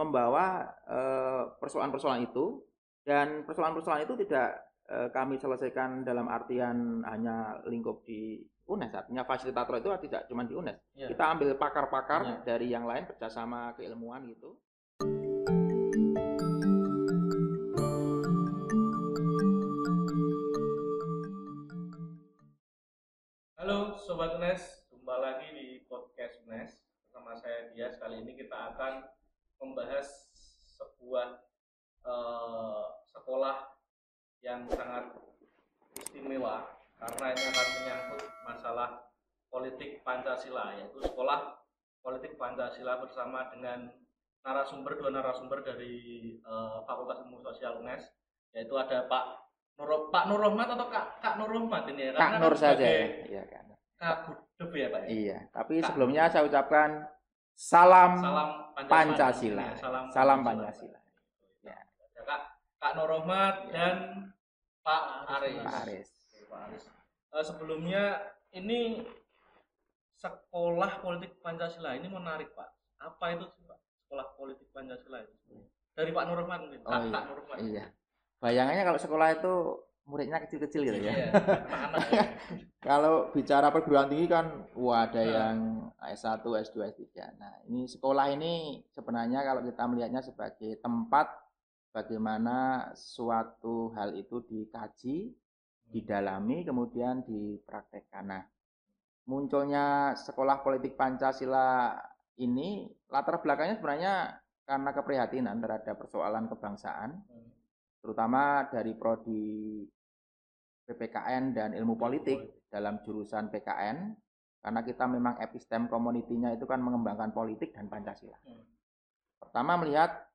membawa eh, persoalan-persoalan itu. Dan persoalan-persoalan itu tidak eh, kami selesaikan dalam artian hanya lingkup di UNES. Artinya fasilitator itu tidak cuma di UNES. Ya. kita ambil pakar-pakar Ya. dari yang lain kerjasama keilmuan gitu. Halo Sobat UNES, jumpa lagi di podcast UNES bersama saya Dias. Kali ini kita akan membahas sebuah eh, sekolah yang sangat istimewa karena ini akan menyangkut masalah politik Pancasila yaitu sekolah politik Pancasila bersama dengan narasumber dua narasumber dari eh, Fakultas Ilmu Sosial UNES yaitu ada Pak Nur Pak Nur Rahmat atau Kak Kak Nur Rahmat ini ya Kak Nur kan saja ya iya Kak Nur. Kak Gudep ya Pak ya? iya tapi Kak. sebelumnya saya ucapkan salam, Salam Pancasila. Ya, Salam, Salam Pancasila. Ya. Ada Kak Kak Nur Rahmat dan Pak Aris. Pak Aris Pak Aris. Eh, sebelumnya ini sekolah politik Pancasila ini menarik Pak. Apa itu Pak? Sekolah politik Pancasila itu? Dari Pak Nur Rahmat mungkin. Oh, iya. Kak Nur Rahmat. iya bayangannya kalau sekolah itu muridnya kecil-kecil gitu ya Iya, ya. Kalau bicara perguruan tinggi kan, wah ada Nah. yang S1, S2, S3. Nah, ini sekolah ini sebenarnya kalau kita melihatnya sebagai tempat bagaimana suatu hal itu dikaji, didalami, kemudian dipraktekkan. Nah, munculnya sekolah politik Pancasila ini latar belakangnya sebenarnya karena keprihatinan terhadap persoalan kebangsaan, terutama dari prodi PPKN dan ilmu politik dalam jurusan PKN karena kita memang epistem community-nya itu kan mengembangkan politik dan Pancasila. Pertama melihat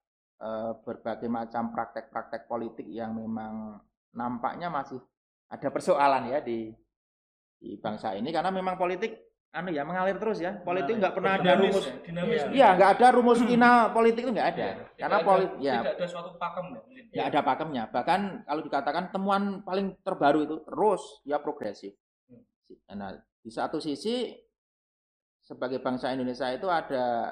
eh, berbagai macam praktek-praktek politik yang memang nampaknya masih ada persoalan ya di di bangsa ini karena memang politik anu ya mengalir terus ya. Politik nggak pernah ada Dinamis rumus. ya, dinamis. Iya. Iya, nggak ada rumus final politik itu nggak ada. Iya. Karena politik ya tidak ada suatu pakem ya nggak ada pakemnya. Bahkan kalau dikatakan temuan paling terbaru itu terus ya progresif. Nah, di satu sisi sebagai bangsa Indonesia itu ada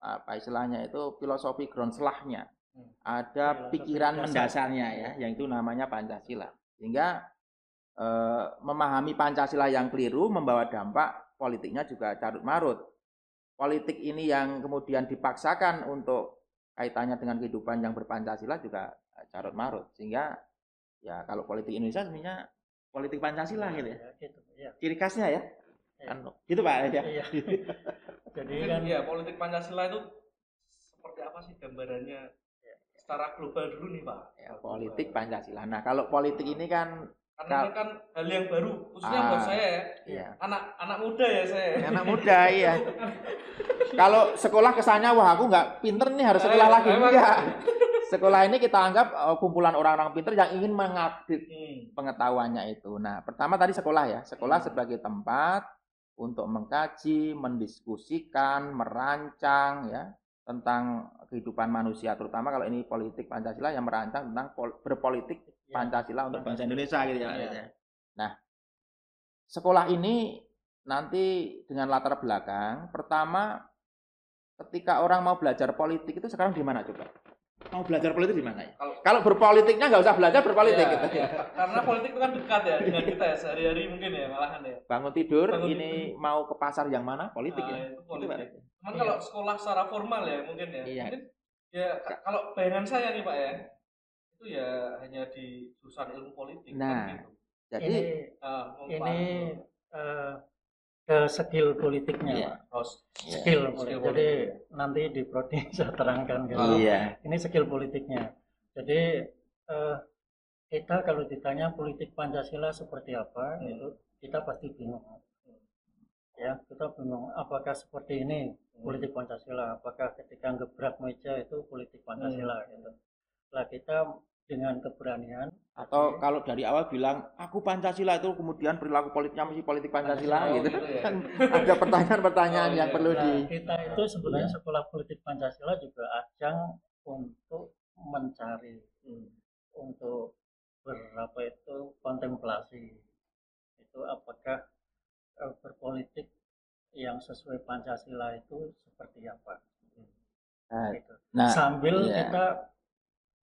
apa istilahnya itu filosofi groundslahnya. Hmm. Ada Filosofi pikiran dasar. mendasarnya ya, yang itu namanya Pancasila. Sehingga eh, memahami Pancasila yang keliru membawa dampak politiknya juga carut marut. Politik ini yang kemudian dipaksakan untuk kaitannya dengan kehidupan yang berpancasila juga eh, carut marut. Sehingga ya kalau politik Indonesia sebenarnya politik Pancasila gitu ya. Ya, gitu. Ya. Ciri khasnya ya. Iya. Kan, gitu Pak ya. Iya. Jadi Mungkin kan ya politik Pancasila itu seperti apa sih gambarannya Ya. secara global dulu nih Pak? Ya, politik Pancasila. Nah, kalau politik ini kan Karena ini kan hal yang baru, khususnya Ah. buat saya ya, ya anak anak muda ya saya. anak muda iya. Kalau sekolah kesannya wah aku nggak pinter nih harus sekolah Eh, lagi emang. enggak. Sekolah ini kita anggap eh, kumpulan orang-orang pinter yang ingin mengupdate Hmm. pengetahuannya itu. Nah, pertama tadi sekolah ya. Sekolah Hmm. sebagai tempat untuk mengkaji, mendiskusikan, merancang ya tentang kehidupan manusia terutama kalau ini politik Pancasila yang merancang tentang pol- berpolitik ya, Pancasila untuk bangsa Indonesia gitu ya. Iya. Nah, sekolah ini nanti dengan latar belakang pertama ketika orang mau belajar politik itu sekarang di mana coba? Mau belajar politik di mana ya? Kalau- Kalau berpolitiknya nggak usah belajar berpolitik Ya, gitu. ya. Karena politik itu kan dekat ya dengan kita ya sehari-hari mungkin ya malahan ya. Bangun tidur, Bangun ini mau ke pasar yang mana? Politik Ah, ya. itu politik. Cuman Iya. kalau sekolah secara formal ya mungkin ya. Iya. Mungkin ya ka- kalau bayangan saya nih Pak ya, itu ya hanya di jurusan ilmu politik Nah, kan gitu. Jadi ini mau ini eh, ke skill politiknya, Iya. Pak. Oh, Iya. Skill, Skill politik. Jadi nanti di prodi saya terangkan gitu. iya. Ini skill politiknya. Jadi eh, kita kalau ditanya politik Pancasila seperti apa, Hmm. itu kita pasti bingung. Ya, kita bingung apakah seperti ini politik Pancasila, apakah ketika gebrak meja itu politik Pancasila gitu. Lah kita dengan keberanian Atau kalau dari awal bilang aku Pancasila itu kemudian perilaku politiknya mesti politik Pancasila Oh, gitu. gitu ya. Kan ada pertanyaan-pertanyaan Oh, yang iya. perlu Nah, di kita itu sebenarnya Iya. sekolah politik Pancasila juga ajang untuk mencari Hmm. untuk berapa itu kontemplasi itu apakah eh, berpolitik yang sesuai Pancasila itu seperti apa Nah, gitu. nah, sambil iya. kita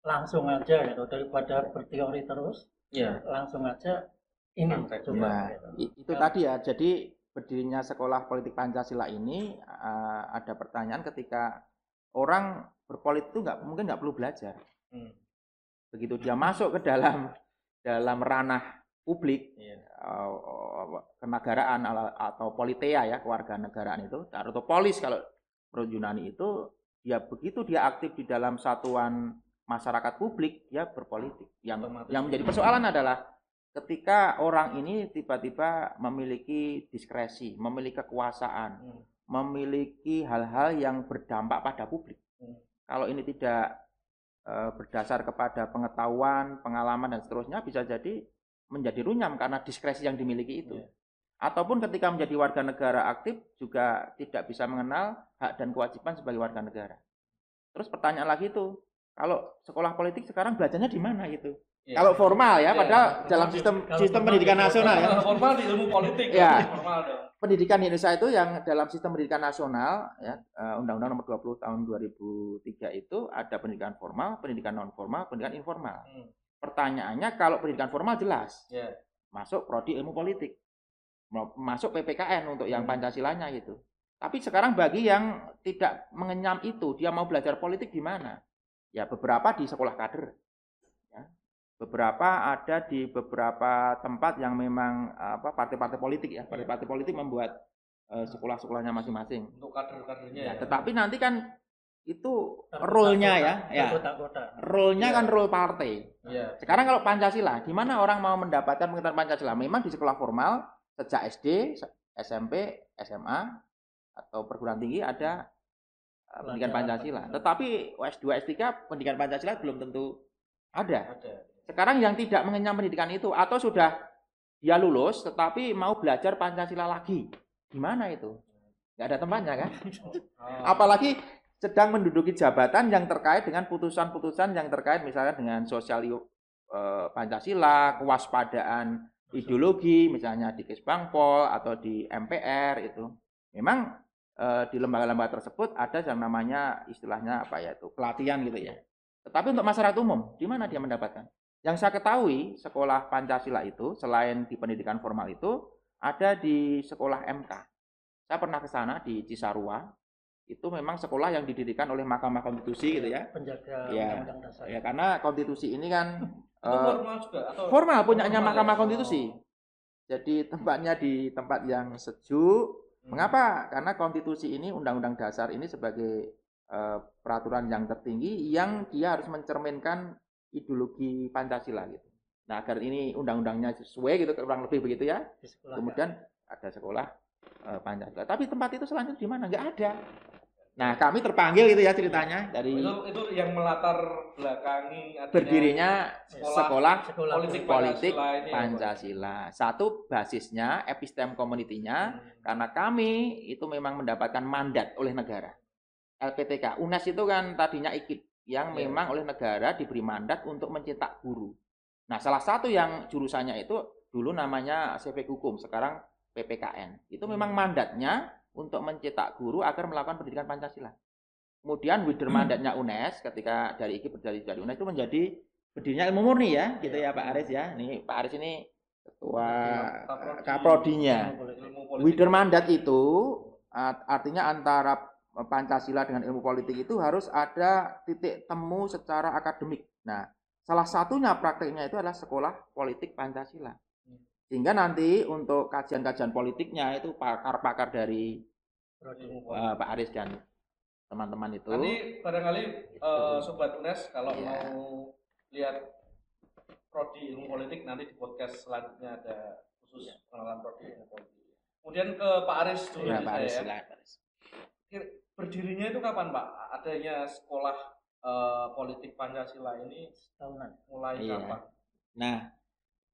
langsung aja gitu daripada berteori terus Iya. langsung aja ini Praktek. coba Nah, gitu. itu tadi ya. Jadi berdirinya sekolah politik Pancasila ini uh, ada pertanyaan ketika orang berpolitik itu nggak mungkin nggak perlu belajar. Hmm. Begitu dia masuk ke dalam dalam ranah publik Iya. uh, kenegaraan atau politea ya kewarganegaraan itu atau polis kalau menurut Yunani itu dia begitu dia aktif di dalam satuan masyarakat publik dia berpolitik. Yang Otomatis. yang menjadi persoalan adalah ketika orang ini tiba-tiba memiliki diskresi, memiliki kekuasaan, Hmm. memiliki hal-hal yang berdampak pada publik. Hmm. Kalau ini tidak eh, berdasar kepada pengetahuan, pengalaman dan seterusnya bisa jadi menjadi runyam karena diskresi yang dimiliki itu. Iya. Ataupun ketika menjadi warga negara aktif juga tidak bisa mengenal hak dan kewajiban sebagai warga negara. Terus pertanyaan lagi itu, kalau sekolah politik sekarang belajarnya di mana gitu? Iya. Kalau formal ya, Iya, padahal formal. dalam sistem Kalau sistem formal pendidikan di- nasional ya, formal di ilmu politik Iya. formal dong. pendidikan di Indonesia itu yang dalam sistem pendidikan nasional ya eh, Undang-Undang Nomor 20 Tahun 2003 itu ada pendidikan formal, pendidikan non formal, pendidikan informal. Hmm. Pertanyaannya kalau pendidikan formal jelas Iya. masuk prodi ilmu politik, masuk PPKN untuk yang Hmm. Pancasilanya gitu. Tapi sekarang bagi yang tidak mengenyam itu, dia mau belajar politik di mana? Ya beberapa di sekolah kader. Ya. Beberapa ada di beberapa tempat yang memang apa partai-partai politik ya, partai-partai politik membuat eh, sekolah-sekolahnya masing-masing. Untuk kader-kadernya Ya, ya. tetapi nanti kan itu role-nya ya, ya. Role-nya Iya. kan role partai. Iya. Sekarang kalau Pancasila, di mana orang mau mendapatkan pengetahuan Pancasila? Memang di sekolah formal sejak SD, SMP, SMA atau perguruan tinggi ada pendidikan Pancasila. Tetapi S2, S3 pendidikan Pancasila belum tentu ada. Ada. Sekarang yang tidak mengenyam pendidikan itu atau sudah dia lulus tetapi mau belajar Pancasila lagi. Gimana itu? Nggak ada tempatnya kan? Apalagi sedang menduduki jabatan yang terkait dengan putusan-putusan yang terkait misalnya dengan sosial eh, Pancasila, kewaspadaan ideologi misalnya di Kesbangpol atau di MPR itu. Memang eh, di lembaga-lembaga tersebut ada yang namanya istilahnya apa ya itu pelatihan gitu ya. Tetapi untuk masyarakat umum di mana dia mendapatkan? Yang saya ketahui sekolah Pancasila itu selain di pendidikan formal itu ada di sekolah MK. Saya pernah ke sana di Cisarua, itu memang sekolah yang didirikan oleh Mahkamah Konstitusi gitu ya. penjaga undang-undang dasar Ya karena konstitusi ini kan eh, formal juga atau formal punyanya Formal ya? Mahkamah Oh. Konstitusi. Jadi tempatnya di tempat yang sejuk. Hmm. Mengapa? Karena konstitusi ini undang-undang dasar ini sebagai eh, peraturan yang tertinggi yang dia harus mencerminkan ideologi Pancasila gitu. Nah, agar ini undang-undangnya sesuai gitu kurang lebih begitu ya. sekolah Kemudian ada sekolah eh, Pancasila. Tapi tempat itu selanjutnya di mana? Nggak ada. Nah, kami terpanggil gitu ya ceritanya dari itu itu yang melatar belakangi berdirinya sekolah sekolah politik politik Pancasila. Pancasila. Satu basisnya epistem community-nya Hmm. karena kami itu memang mendapatkan mandat oleh negara. LPTK, UNES itu kan tadinya IKIP yang Iya. memang oleh negara diberi mandat untuk mencetak guru. Nah, salah satu yang jurusannya itu dulu namanya CV Hukum, sekarang PPKN. Itu memang Hmm. mandatnya untuk mencetak guru agar melakukan pendidikan Pancasila. Kemudian wider mandatnya UNES ketika dari IKIP dari dari UNES itu menjadi berdirinya ilmu murni ya, gitu ya Pak Aris ya. Ini Pak Aris ini ketua Kaprodi. kaprodinya. Wider mandat itu art- artinya antara Pancasila dengan ilmu politik itu harus ada titik temu secara akademik. Nah, salah satunya prakteknya itu adalah sekolah politik Pancasila. Sehingga nanti untuk kajian-kajian politiknya itu pakar-pakar dari eh, Pak Aris dan teman-teman itu. Nanti barangkali eh, sobat UNES kalau Iya. mau lihat prodi ilmu politik nanti di podcast selanjutnya ada khusus pengenalan prodi ilmu politik. Kemudian ke Pak Aris dulu Ya, Pak Aris, ya. Pak Aris. Berdirinya itu kapan Pak? Adanya sekolah eh, politik Pancasila ini mulai Iya. kapan? Nah,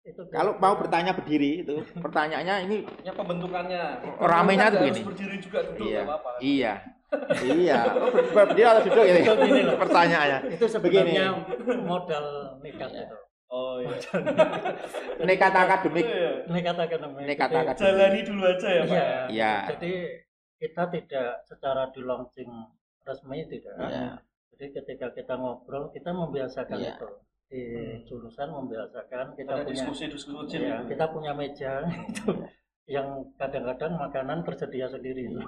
itu kalau mau bertanya berdiri itu pertanyaannya ini Ya pembentukannya. Ramenya tuh begini. Berdiri juga duduk Iya. iya. iya. Oh, ber- berdiri atau duduk ini? Duduk ini loh. Pertanyaannya. itu sebenarnya modal nekat Iya. itu Oh iya. Nekat akademik. Iya. nekat akademik Nekat Jadi- akademik. Jalani dulu aja ya Pak. Iya. Iya. Jadi kita tidak secara di launching resmi tidak. Iya. Jadi ketika kita ngobrol kita membiasakan Iya. itu di Hmm. jurusan membiasakan kita Ada punya diskusi-diskusi ya, gitu. kita punya meja itu yang kadang-kadang makanan tersedia sendiri itu.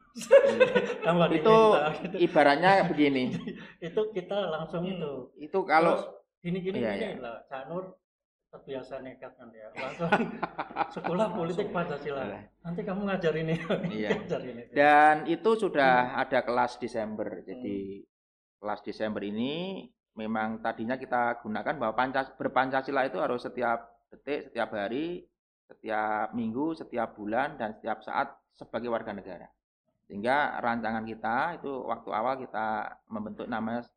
Tambah itu diminta, gitu. ibaratnya begini itu kita langsung Hmm. itu itu kalau gini-gini Iya, gini iya. lah Cak Nur terbiasa nekat kan ya langsung sekolah politik Pancasila Iya. nanti kamu ngajar ini Iya. ngajar ini dan itu sudah ada kelas Desember jadi kelas Desember ini memang tadinya kita gunakan bahwa Pancas berpancasila itu harus setiap detik setiap hari setiap minggu setiap bulan dan setiap saat sebagai warga negara sehingga rancangan kita itu waktu awal kita membentuk namanya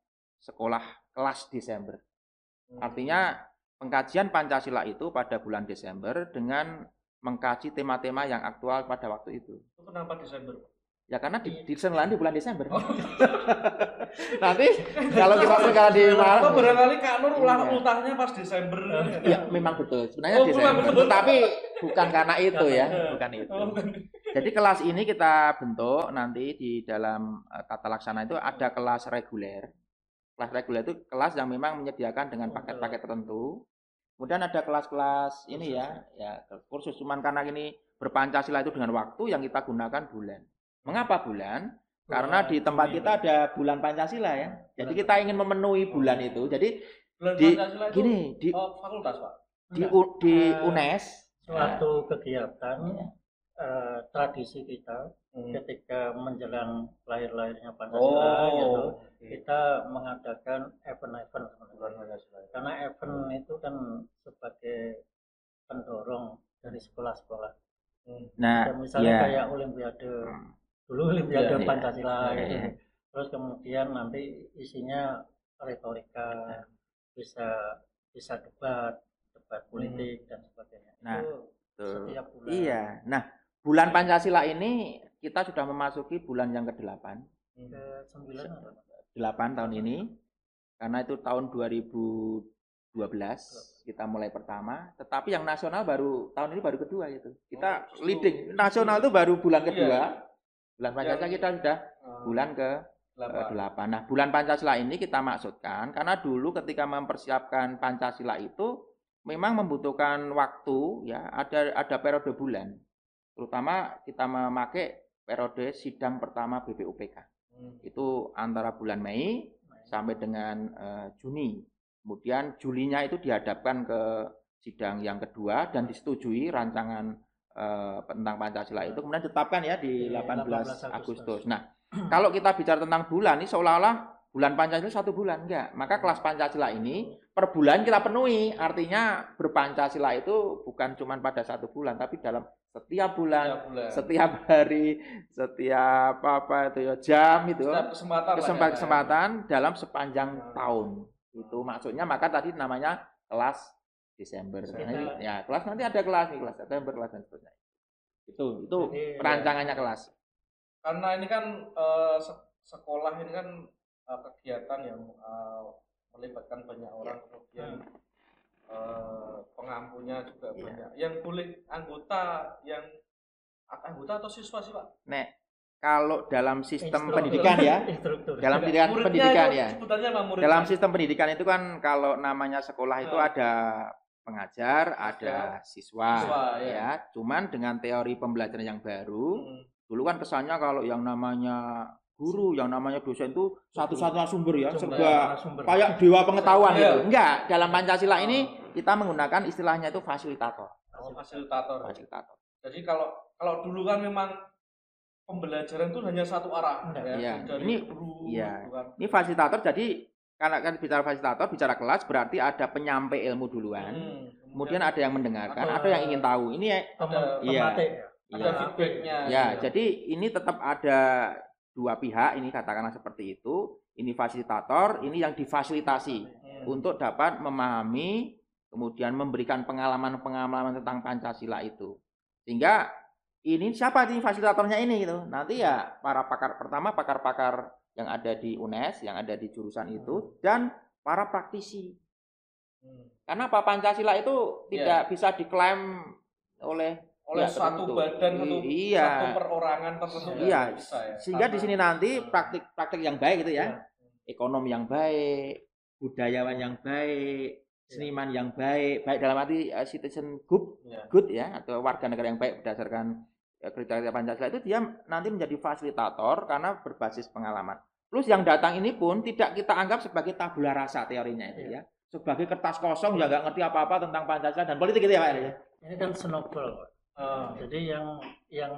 sekolah kelas Desember Artinya pengkajian Pancasila itu pada bulan Desember dengan mengkaji tema-tema yang aktual pada waktu itu. Kenapa Desember? Ya karena di, di di bulan Desember. Nanti kalau kita perkara di Oh, barangkali Kak Nur ulah Iya. ultahnya pas Desember. ya memang betul. Sebenarnya Oh, Desember. betul. Tapi bukan karena itu ya, bukan itu. Oh, Jadi kelas ini kita bentuk nanti di dalam eh, tata laksana itu ada kelas reguler. Kelas reguler itu kelas yang memang menyediakan dengan paket-paket tertentu. Kemudian ada kelas-kelas ini ya, ya kursus cuman karena ini berpancasila itu dengan waktu yang kita gunakan bulan. Mengapa bulan? Karena di tempat kita ada bulan Pancasila ya. Jadi kita ingin memenuhi bulan itu. Jadi Bulan di Pancasila itu gini di oh, fakultas, Pak. di, U- di Eh, UNES suatu kegiatan Iya. eh, tradisi kita Hmm. ketika menjelang lahir-lahirnya Pancasila gitu Oh, oke. kita mengadakan event-event Pancasila. karena event itu kan sebagai pendorong dari sekolah-sekolah Hmm. Nah, Dan misalnya ya. kayak olimpiade dulu olimpiade Iya, iya. Pancasila Iya, gitu iya. terus kemudian nanti isinya retorika bisa bisa debat debat politik dan sebagainya Nah, itu setiap bulan Iya. Nah, bulan Pancasila ini kita sudah memasuki bulan yang ke-8. ke sembilan atau apa? 8 tahun ini. Karena itu tahun 2012 kita mulai pertama, tetapi yang nasional baru tahun ini baru kedua itu. Kita Oh, leading. Nasional itu baru bulan Iya. Bulan Pancasila Yang- kita sudah Ah, bulan ke delapan. 8. Nah, bulan Pancasila ini kita maksudkan karena dulu ketika mempersiapkan Pancasila itu memang membutuhkan waktu ya, ada ada periode bulan. Terutama kita memakai periode sidang pertama BPUPK. Hmm. Itu antara bulan Mei sampai dengan eh, Juni. Kemudian Julinya itu dihadapkan ke sidang yang kedua dan disetujui rancangan eh, tentang Pancasila itu kemudian ditetapkan ya di Iya, 18 18 Agustus. Nah, kalau kita bicara tentang bulan ini seolah-olah bulan Pancasila satu bulan enggak. Maka kelas Pancasila ini per bulan kita penuhi. Artinya berpancasila itu bukan cuma pada satu bulan tapi dalam setiap bulan, Setiap bulan. setiap hari, setiap apa itu ya jam itu Setiap kesempatan. ya, kesempatan Kak. kesempatan dalam sepanjang Hmm. tahun. Itu maksudnya maka tadi namanya kelas Desember. Nah, ini- ya, kelas nanti ada kelas nih, kelas September, kelas dan seterusnya. Itu itu Jadi, perancangannya kelas. Karena ini kan se- sekolah ini kan eh, kegiatan yang eh, melibatkan banyak orang kemudian eh, pengampunya juga Iya. banyak. Yang boleh anggota yang anggota atau siswa sih Pak? Nek kalau dalam sistem Instruktur. pendidikan ya, instruktur dalam pendidikan, pendidikan itu ya. Dalam sistem pendidikan itu kan kalau namanya sekolah itu ada pengajar, ada siswa, Siswa, ya. ya. Cuman dengan teori pembelajaran yang baru, Hmm. dulu kan kesannya kalau yang namanya guru, yang namanya dosen itu satu-satunya sumber ya, Sumber, serba sumber. kayak dewa pengetahuan Iya. gitu. Enggak, dalam Pancasila ini kita menggunakan istilahnya itu fasilitator. Oh, fasilitator. Fasilitator. Jadi kalau kalau dulu kan memang pembelajaran itu hanya satu arah ya, dari Ini- guru kan. Ini fasilitator jadi karena kan bicara fasilitator, bicara kelas berarti ada penyampai ilmu duluan. Hmm, Kemudian ada yang mendengarkan, Ada- ada yang ingin tahu. Ini ya, Iya. ya. ada iya. feedbacknya. Ya, gitu. jadi ini tetap ada dua pihak, ini katakanlah seperti itu. Ini fasilitator, ini yang difasilitasi Hmm. untuk dapat memahami, kemudian memberikan pengalaman-pengalaman tentang Pancasila itu. Sehingga ini siapa sih fasilitatornya ini gitu. Nanti ya para pakar pertama pakar-pakar yang ada di UNES, yang ada di jurusan itu dan para praktisi. Hmm. Karena apa Pancasila itu tidak bisa diklaim oleh oleh Ya, satu tertentu. badan atau iya. satu perorangan tertentu Iya, bisa ya. sehingga di Karena- sini nanti Hmm. praktik-praktik yang baik Iya. ya, ekonom yang baik, budayawan yang baik, Iya. seniman yang baik, baik dalam arti uh, citizen good, Iya. good ya, atau warga negara yang baik berdasarkan kriteria Pancasila itu dia nanti menjadi fasilitator karena berbasis pengalaman. Plus yang datang ini pun tidak kita anggap sebagai tabula rasa teorinya itu Iya. ya, sebagai kertas kosong ya nggak ngerti apa-apa tentang Pancasila dan politik gitu ya Pak ya. Ini kan snowball. Pak. Eh, Jadi yang yang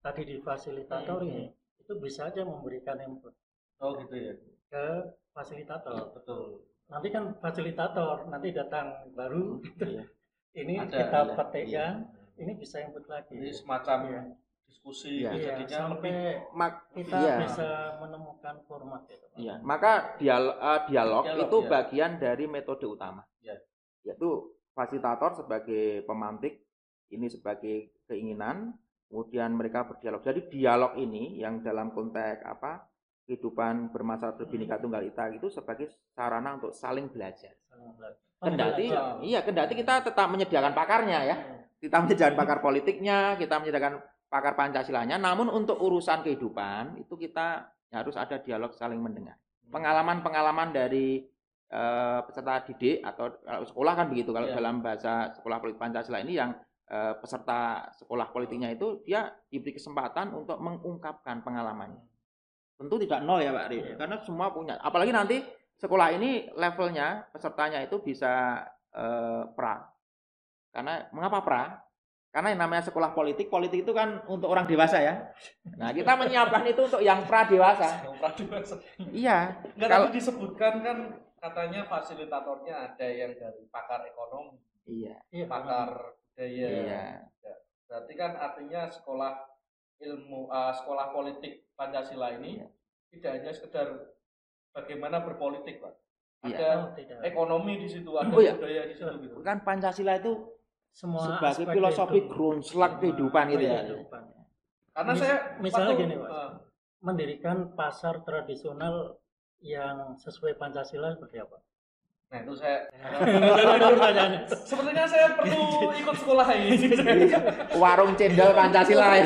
tadi difasilitator ini itu bisa aja memberikan input oh gitu ya. ke fasilitator. Betul. Nanti kan fasilitator nanti datang baru Iya. ini Ada, kita iya, petikkan, ini bisa input lagi. Jadi semacam Iya. diskusi Iya. Iya, jadinya sampai lebih Mak kita iya. bisa menemukan format itu. Pak. Iya, maka dialog, eh, dialog, Dialog, itu ya. bagian dari metode utama. Ya. Yaitu fasilitator sebagai pemantik, ini sebagai keinginan, kemudian mereka berdialog. Jadi dialog ini yang dalam konteks apa kehidupan bermasalah berbhinneka tunggal ika itu sebagai sarana untuk saling belajar. Saling belajar. Kendati, iya, kendati kita tetap menyediakan pakarnya ya. Kita menyediakan pakar politiknya, kita menyediakan pakar Pancasilanya, namun untuk urusan kehidupan itu kita harus ada dialog saling mendengar. Pengalaman-pengalaman dari eh, peserta didik atau kalau sekolah kan begitu kalau Iya. dalam bahasa sekolah politik Pancasila ini yang eh, peserta sekolah politiknya itu dia diberi kesempatan untuk mengungkapkan pengalamannya. Tentu tidak nol ya Pak Ri, Iya. karena semua punya. Apalagi nanti sekolah ini levelnya pesertanya itu bisa eh, pra. Karena mengapa pra? Karena yang namanya sekolah politik, politik itu kan untuk orang dewasa ya. Nah, kita menyiapkan itu untuk yang pra dewasa. Yang pradewasa. Iya. Enggak Kalau- disebutkan kan katanya fasilitatornya ada yang dari pakar ekonomi, Iya. Iya, pakar budaya. Iya. Berarti kan artinya sekolah ilmu eh, sekolah politik Pancasila ini Iya. tidak hanya sekedar bagaimana berpolitik, Pak. Iya. Ada tidak. ekonomi di situ, ada Oh, iya. budaya di situ gitu. Kan Pancasila itu Semua sebagai filosofi grundslag kehidupan gitu ya. kehidupan. Karena Mis- saya misalnya waktu- gini, Pak. eh, Mendirikan pasar tradisional yang sesuai Pancasila seperti apa? nah itu saya sepertinya saya perlu ikut sekolah ini. Warung cendol Pancasila ya.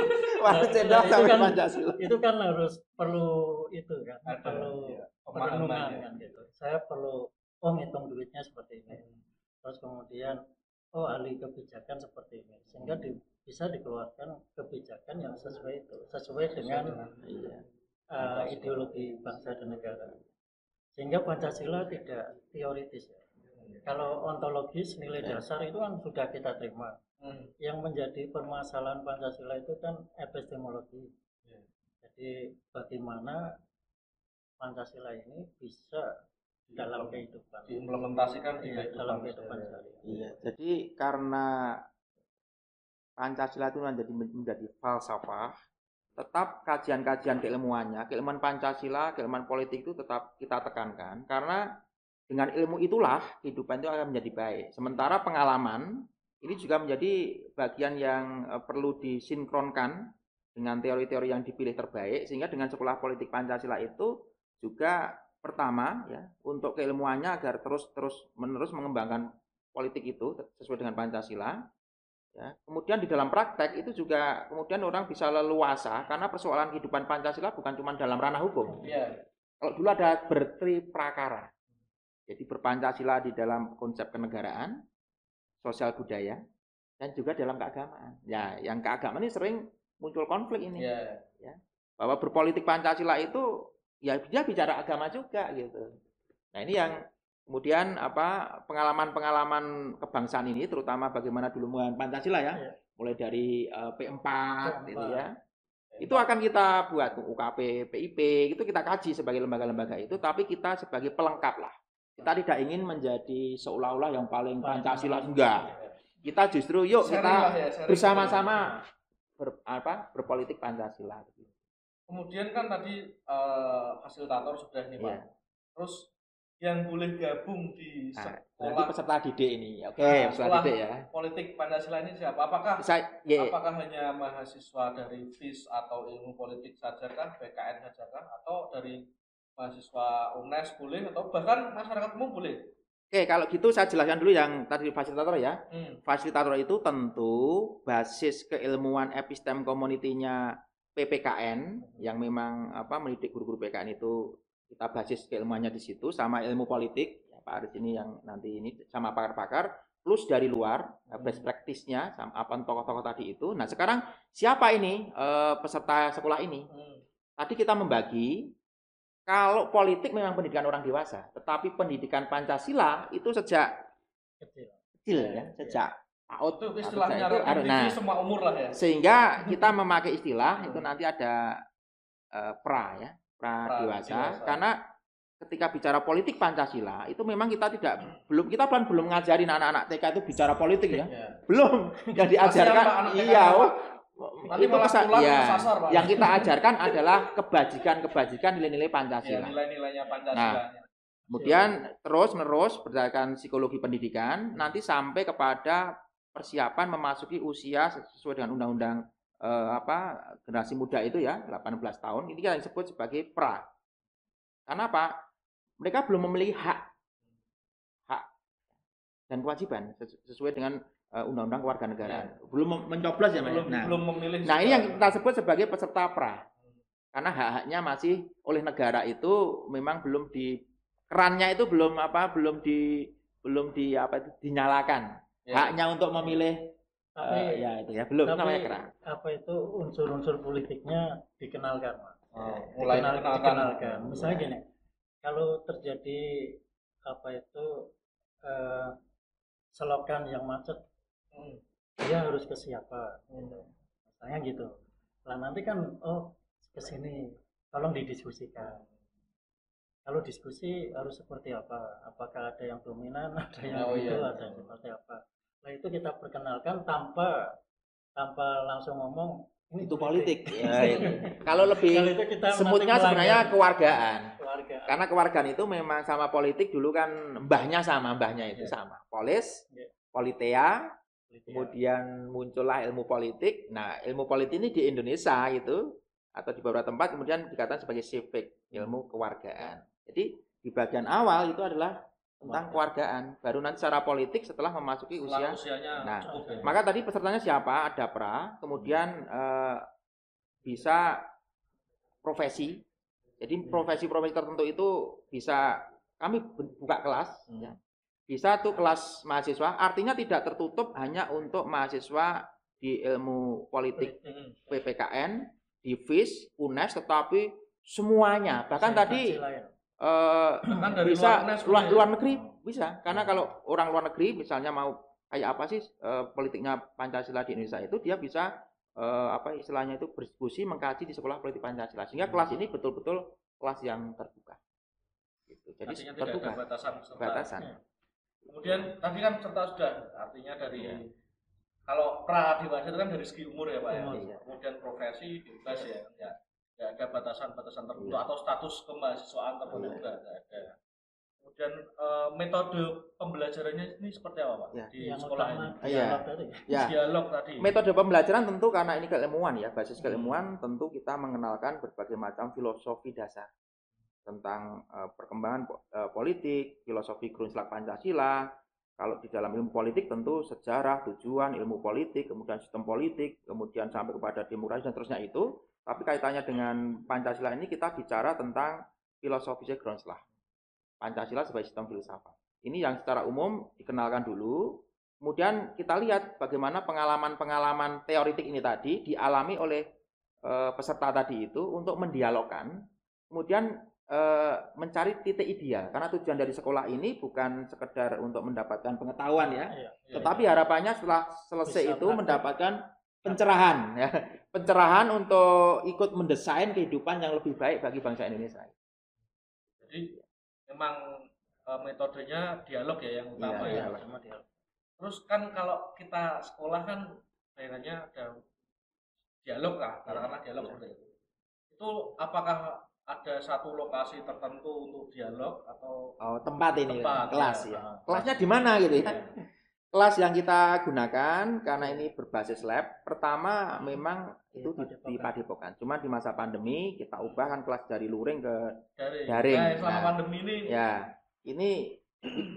Warung Nah, cendol itu sampai kan- Pancasila. itu kan harus perlu itu kan Ada, perlu iya, perenungan ya. kan gitu saya perlu oh ngitung duitnya seperti ini terus kemudian oh ahli kebijakan seperti ini sehingga di- bisa dikeluarkan kebijakan yang sesuai itu sesuai dengan Iya. uh, ideologi bangsa dan negara sehingga Pancasila tidak teoritis ya. kalau ontologis nilai Ya. dasar itu kan sudah kita terima Hmm. yang menjadi permasalahan Pancasila itu kan epistemologi. Ya. Jadi bagaimana Pancasila ini bisa dalam kehidupan, diimplementasikan di Iya, dalam kehidupan sehari-hari. Iya, jadi karena Pancasila itu menjadi menjadi falsafah, tetap kajian-kajian keilmuannya, keilmuan Pancasila, keilmuan politik itu tetap kita tekankan karena dengan ilmu itulah kehidupan itu akan menjadi baik. Sementara pengalaman ini juga menjadi bagian yang eh, perlu disinkronkan dengan teori-teori yang dipilih terbaik sehingga dengan sekolah politik Pancasila itu juga pertama ya untuk keilmuannya agar terus terus menerus mengembangkan politik itu sesuai dengan Pancasila ya kemudian di dalam praktek itu juga kemudian orang bisa leluasa karena persoalan kehidupan Pancasila bukan cuma dalam ranah hukum Iya. kalau dulu ada bertri prakara jadi berpancasila di dalam konsep kenegaraan sosial budaya dan juga dalam keagamaan ya yang keagamaan ini sering muncul konflik ini Iya. bahwa berpolitik Pancasila itu ya dia bicara agama juga gitu. Nah ini yang kemudian apa pengalaman-pengalaman kebangsaan ini terutama bagaimana dulu menggunakan Pancasila ya, Iya. mulai dari eh, P4 gitu P4. ya. Itu akan kita buat UKP, PIP, itu kita kaji sebagai lembaga-lembaga itu, tapi kita sebagai pelengkap lah. Kita tidak ingin menjadi seolah-olah yang paling Pancasila enggak. Kita justru yuk kita ya, bersama-sama ber, apa berpolitik Pancasila. Kemudian kan tadi eh, fasilitator sudah nih Pak. Iya. Terus yang boleh gabung di Nah, sekolah peserta didik ini. Oke, Nah, peserta didik ya. politik Pancasila ini siapa? Apakah Saya ya, apakah hanya mahasiswa dari FIS atau ilmu politik sajakah, PKN sajakah, atau dari mahasiswa UNES boleh atau bahkan masyarakat umum boleh? Oke, kalau gitu saya jelaskan dulu yang tadi fasilitator ya. Hmm. Fasilitator itu tentu basis keilmuan epistem community-nya PPKN yang memang apa mendidik guru-guru PKN itu kita basis keilmuannya di situ sama ilmu politik ya, Pak Aris ini yang nanti ini sama pakar-pakar plus dari luar eh, best practice-nya sama apa tokoh-tokoh tadi itu. Nah, sekarang siapa ini eh, peserta sekolah ini? Hmm. Tadi kita membagi kalau politik memang pendidikan orang dewasa, tetapi pendidikan Pancasila itu sejak kecil kecil Iya, ya, sejak PAUD Itu atau istilahnya itu, relatif nah, semua umur lah ya. sehingga kita memakai istilah Hmm. itu nanti ada eh, pra ya, pra, Pra dewasa, dewasa. karena ketika bicara politik Pancasila itu memang kita tidak belum kita kan belum ngajarin anak-anak TK itu bicara politik ya, Ya. belum yang diajarkan iya oh, Nanti itu kesa- pulang ya, Pak. yang kita ajarkan adalah kebajikan-kebajikan nilai-nilai Ya, Pancasila. nilai-nilainya Pancasila. Kemudian terus menerus berdasarkan psikologi pendidikan nanti sampai kepada persiapan memasuki usia sesuai dengan undang-undang eh, apa generasi muda itu ya 18 tahun ini yang disebut sebagai pra. Karena apa? Mereka belum memiliki hak hak dan kewajiban sesu- sesuai dengan eh, undang-undang kewarganegaraan. Belum mem- mencoblos ya, Mas? belum Nah, belum memilih. Nah, ini yang kita sebut sebagai peserta pra. Karena hak-haknya masih oleh negara itu memang belum di kerannya itu belum apa belum di belum di apa itu dinyalakan. Ya. Haknya untuk memilih tapi eh, ya itu ya belum tapi namanya keran. apa itu unsur-unsur politiknya dikenalkan Mas. Oh, mulai Dikenal- dikenalkan. dikenalkan. Misalnya gini, kalau terjadi apa itu eh, selokan yang macet, Hmm. dia harus ke siapa? Gitu. Misalnya gitu. Lah nanti kan oh ke sini, tolong didiskusikan. Kalau diskusi harus seperti apa? Apakah ada yang dominan, ada yang Oh, itu, iya. ada yang seperti apa? Nah itu kita perkenalkan tanpa tanpa langsung ngomong ini Itu politik. Ya, itu. Kalau Kalau lebih itu kita semutnya sebenarnya kewargaan. keluarga. Karena kewargaan itu memang sama politik dulu kan mbahnya sama, mbahnya itu Iya. sama. Polis, Iya. politea, Politik. kemudian muncullah ilmu politik. Nah, ilmu politik ini di Indonesia gitu atau di beberapa tempat kemudian dikatakan sebagai civic, ilmu kewargaan. Jadi di bagian awal itu adalah tentang kewargaan. Baru nanti secara politik setelah memasuki Setelah usia. usianya Nah, cukup ya. Maka tadi pesertanya siapa? Ada pra, kemudian eh, bisa profesi. Jadi profesi-profesi tertentu itu bisa kami bu- buka kelas Hmm. ya. Bisa tuh kelas mahasiswa, artinya tidak tertutup hanya untuk mahasiswa di ilmu politik Hmm. PPKN, di FIS, UNES, tetapi semuanya. Bahkan tadi Ya. eh, Bahkan dari bisa luar luar, negeri bisa karena kalau orang luar negeri misalnya mau kayak apa sih eh, politiknya Pancasila di Indonesia itu dia bisa eh, apa istilahnya itu berdiskusi mengkaji di sekolah politik Pancasila sehingga kelas ini betul-betul kelas yang terbuka gitu. jadi Artinya tidak ada terbuka batasan peserta. batasan Kemudian tadi kan serta sudah artinya dari Iya. kalau pra dewasa itu kan dari segi umur ya Pak ya. Iya. Kemudian profesi bebas ya, enggak enggak ada batasan-batasan tertentu Iya. atau status kemahasiswaan tertentu Iya. juga enggak ada. Kemudian eh, metode pembelajarannya ini seperti apa Pak Iya. di yang sekolah utama ini? Iya. dialog tadi. ya Dialog tadi. metode pembelajaran tentu karena ini keilmuan ya basis Hmm. keilmuan tentu kita mengenalkan berbagai macam filosofi dasar tentang eh, perkembangan eh, politik filosofi Grunslag Pancasila kalau di dalam ilmu politik tentu sejarah tujuan ilmu politik kemudian sistem politik kemudian sampai kepada demokrasi dan terusnya itu tapi kaitannya dengan Pancasila ini kita bicara tentang filosofi Grunslag Pancasila sebagai sistem filsafat ini yang secara umum dikenalkan dulu Kemudian kita lihat bagaimana pengalaman-pengalaman teoritik ini tadi dialami oleh eh, peserta tadi itu untuk mendialogkan, kemudian eh, mencari titik ideal. Karena tujuan dari sekolah ini bukan sekedar untuk mendapatkan pengetahuan ya, Iya. Iya. tetapi harapannya setelah selesai Bisa itu mendapatkan pencerahan, ya. Pencerahan untuk ikut mendesain kehidupan yang lebih baik bagi bangsa Indonesia. Jadi memang eh, metodenya dialog ya yang utama Iya, ya. dialog. Sama dialog. Terus kan kalau kita sekolah kan bayangannya ada dialog lah, katakanlah dialog Iya. seperti itu. Itu apakah ada satu lokasi tertentu untuk dialog atau Oh, tempat ini Tempat, kelas ya. ya. Kelasnya di mana gitu ya? Kelas yang kita gunakan karena ini berbasis lab pertama memang Di itu di, di Padepokan. Cuma di masa pandemi kita ubah kan kelas dari luring ke dari Daring. Nah, selama Nah, pandemi ini ya ini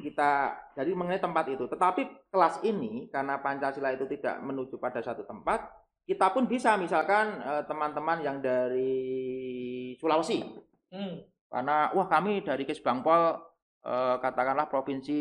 kita jadi mengenai tempat itu. Tetapi kelas ini karena Pancasila itu tidak menuju pada satu tempat, kita pun bisa misalkan eh, teman-teman yang dari Sulawesi. Hmm. Karena wah kami dari Kesbangpol eh, katakanlah provinsi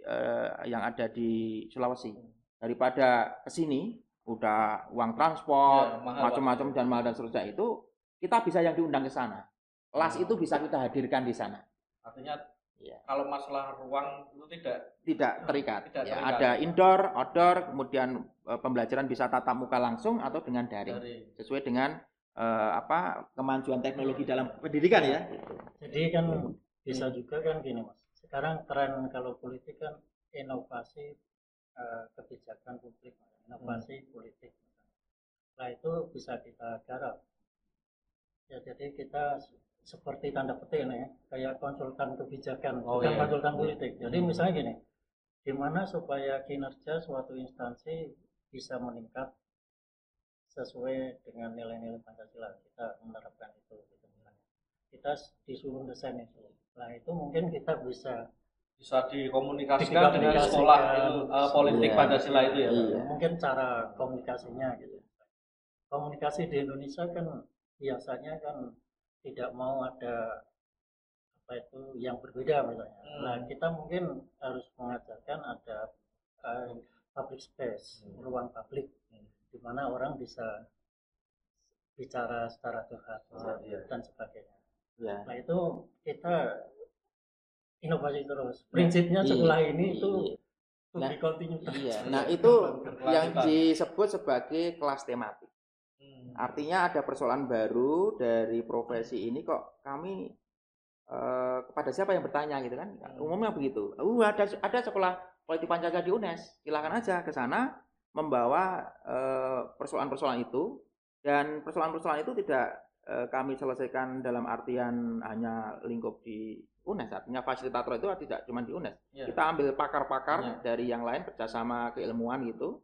eh, yang ada di Sulawesi. Daripada ke sini udah uang transport, Ya, macam-macam dan mahal dan seterusnya itu kita bisa yang diundang ke sana. Kelas Hmm. itu bisa kita hadirkan di sana. Artinya Iya. kalau masalah ruang itu tidak Tidak terikat. Tidak Ya, terikat. ada indoor, outdoor, kemudian eh, pembelajaran bisa tatap muka langsung atau dengan daring. dari Sesuai dengan eh, apa kemajuan teknologi dalam pendidikan ya. Jadi kan bisa juga kan gini mas. Sekarang tren kalau politik kan inovasi eh, kebijakan publik, inovasi politik. Nah itu bisa kita garap. Ya jadi kita seperti tanda petik nih, ya, kayak konsultan kebijakan, Oh, bukan iya. konsultan politik. Jadi misalnya gini, gimana supaya kinerja suatu instansi bisa meningkat sesuai dengan nilai-nilai Pancasila kita menerapkan itu. Kita disuruh desain itu nah itu mungkin kita bisa bisa dikomunikasikan dengan sekolah itu eh, politik Iya. Pancasila itu ya. Iya. mungkin cara komunikasinya gitu komunikasi di Indonesia kan biasanya kan tidak mau ada apa itu yang berbeda misalnya Hmm. nah kita mungkin harus mengajarkan ada eh, public space Hmm. ruang publik Hmm. di mana orang bisa bicara secara curhat Oh, iya. dan sebagainya Ya. Nah itu kita inovasi terus. Prinsipnya Iya. setelah ini itu to Nah. Iya. Nah, itu yang disebut sebagai kelas tematik. Hmm. Artinya ada persoalan baru dari profesi ini kok kami eh, kepada siapa yang bertanya gitu kan? Hmm. Umumnya begitu. Uh, ada ada sekolah politik Pancasila di UNES. Silakan aja ke sana membawa eh, persoalan-persoalan itu dan persoalan-persoalan itu tidak kami selesaikan dalam artian hanya lingkup di UNES. Artinya fasilitator itu tidak cuma di UNES. Iya. Kita ambil pakar-pakar Iya. dari yang lain kerjasama keilmuan gitu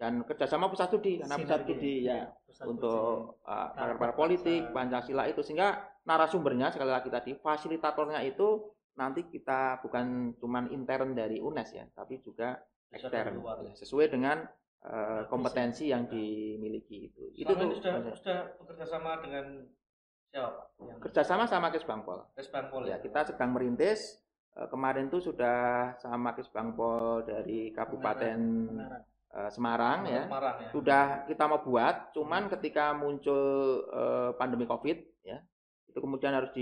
dan kerjasama pusat studi karena pusat studi ya Pusat untuk uh, pakar-pakar politik. Pancasila itu sehingga narasumbernya sekali lagi tadi fasilitatornya itu nanti kita bukan cuman intern dari UNES ya tapi juga ekstern ya, sesuai dengan uh, Bisa. kompetensi yang dimiliki itu itu Selama tuh ini sudah sudah bekerja sama dengan siapa Pak? Yang kerjasama sama Kesbangpol Kesbangpol ya kita sedang merintis uh, kemarin tuh sudah sama Kesbangpol dari Kabupaten Semarang. uh, Semarang ya Semarang ya. sudah kita mau buat, cuman ketika muncul eh, pandemi COVID ya, itu kemudian harus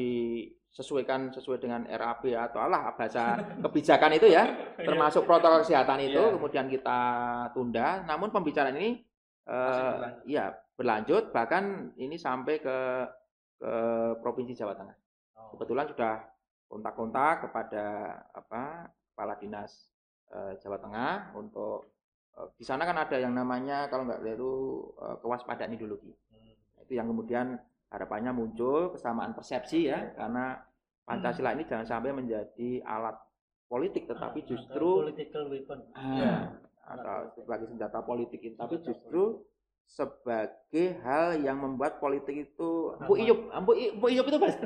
disesuaikan sesuai dengan RAB atau alah bahasa kebijakan itu ya, termasuk protokol kesehatan itu, Iya. kemudian kita tunda. Namun pembicaraan ini eh, berlanjut. ya berlanjut, bahkan ini sampai ke ke provinsi Jawa Tengah. Oh. Kebetulan sudah kontak-kontak kepada apa kepala dinas eh, Jawa Tengah untuk eh, di sana kan ada yang namanya kalau nggak keliru eh, kewaspadaan ideologi. Hmm. Itu yang kemudian harapannya muncul kesamaan persepsi ya karena Pancasila ini jangan sampai menjadi alat politik tetapi justru political weapon. ah, Alat atau sebagai senjata politik tapi justru sebagai hal yang membuat politik itu Rahmat. Bu Iyub, Bu Iyub, Bu Iyub itu bahasa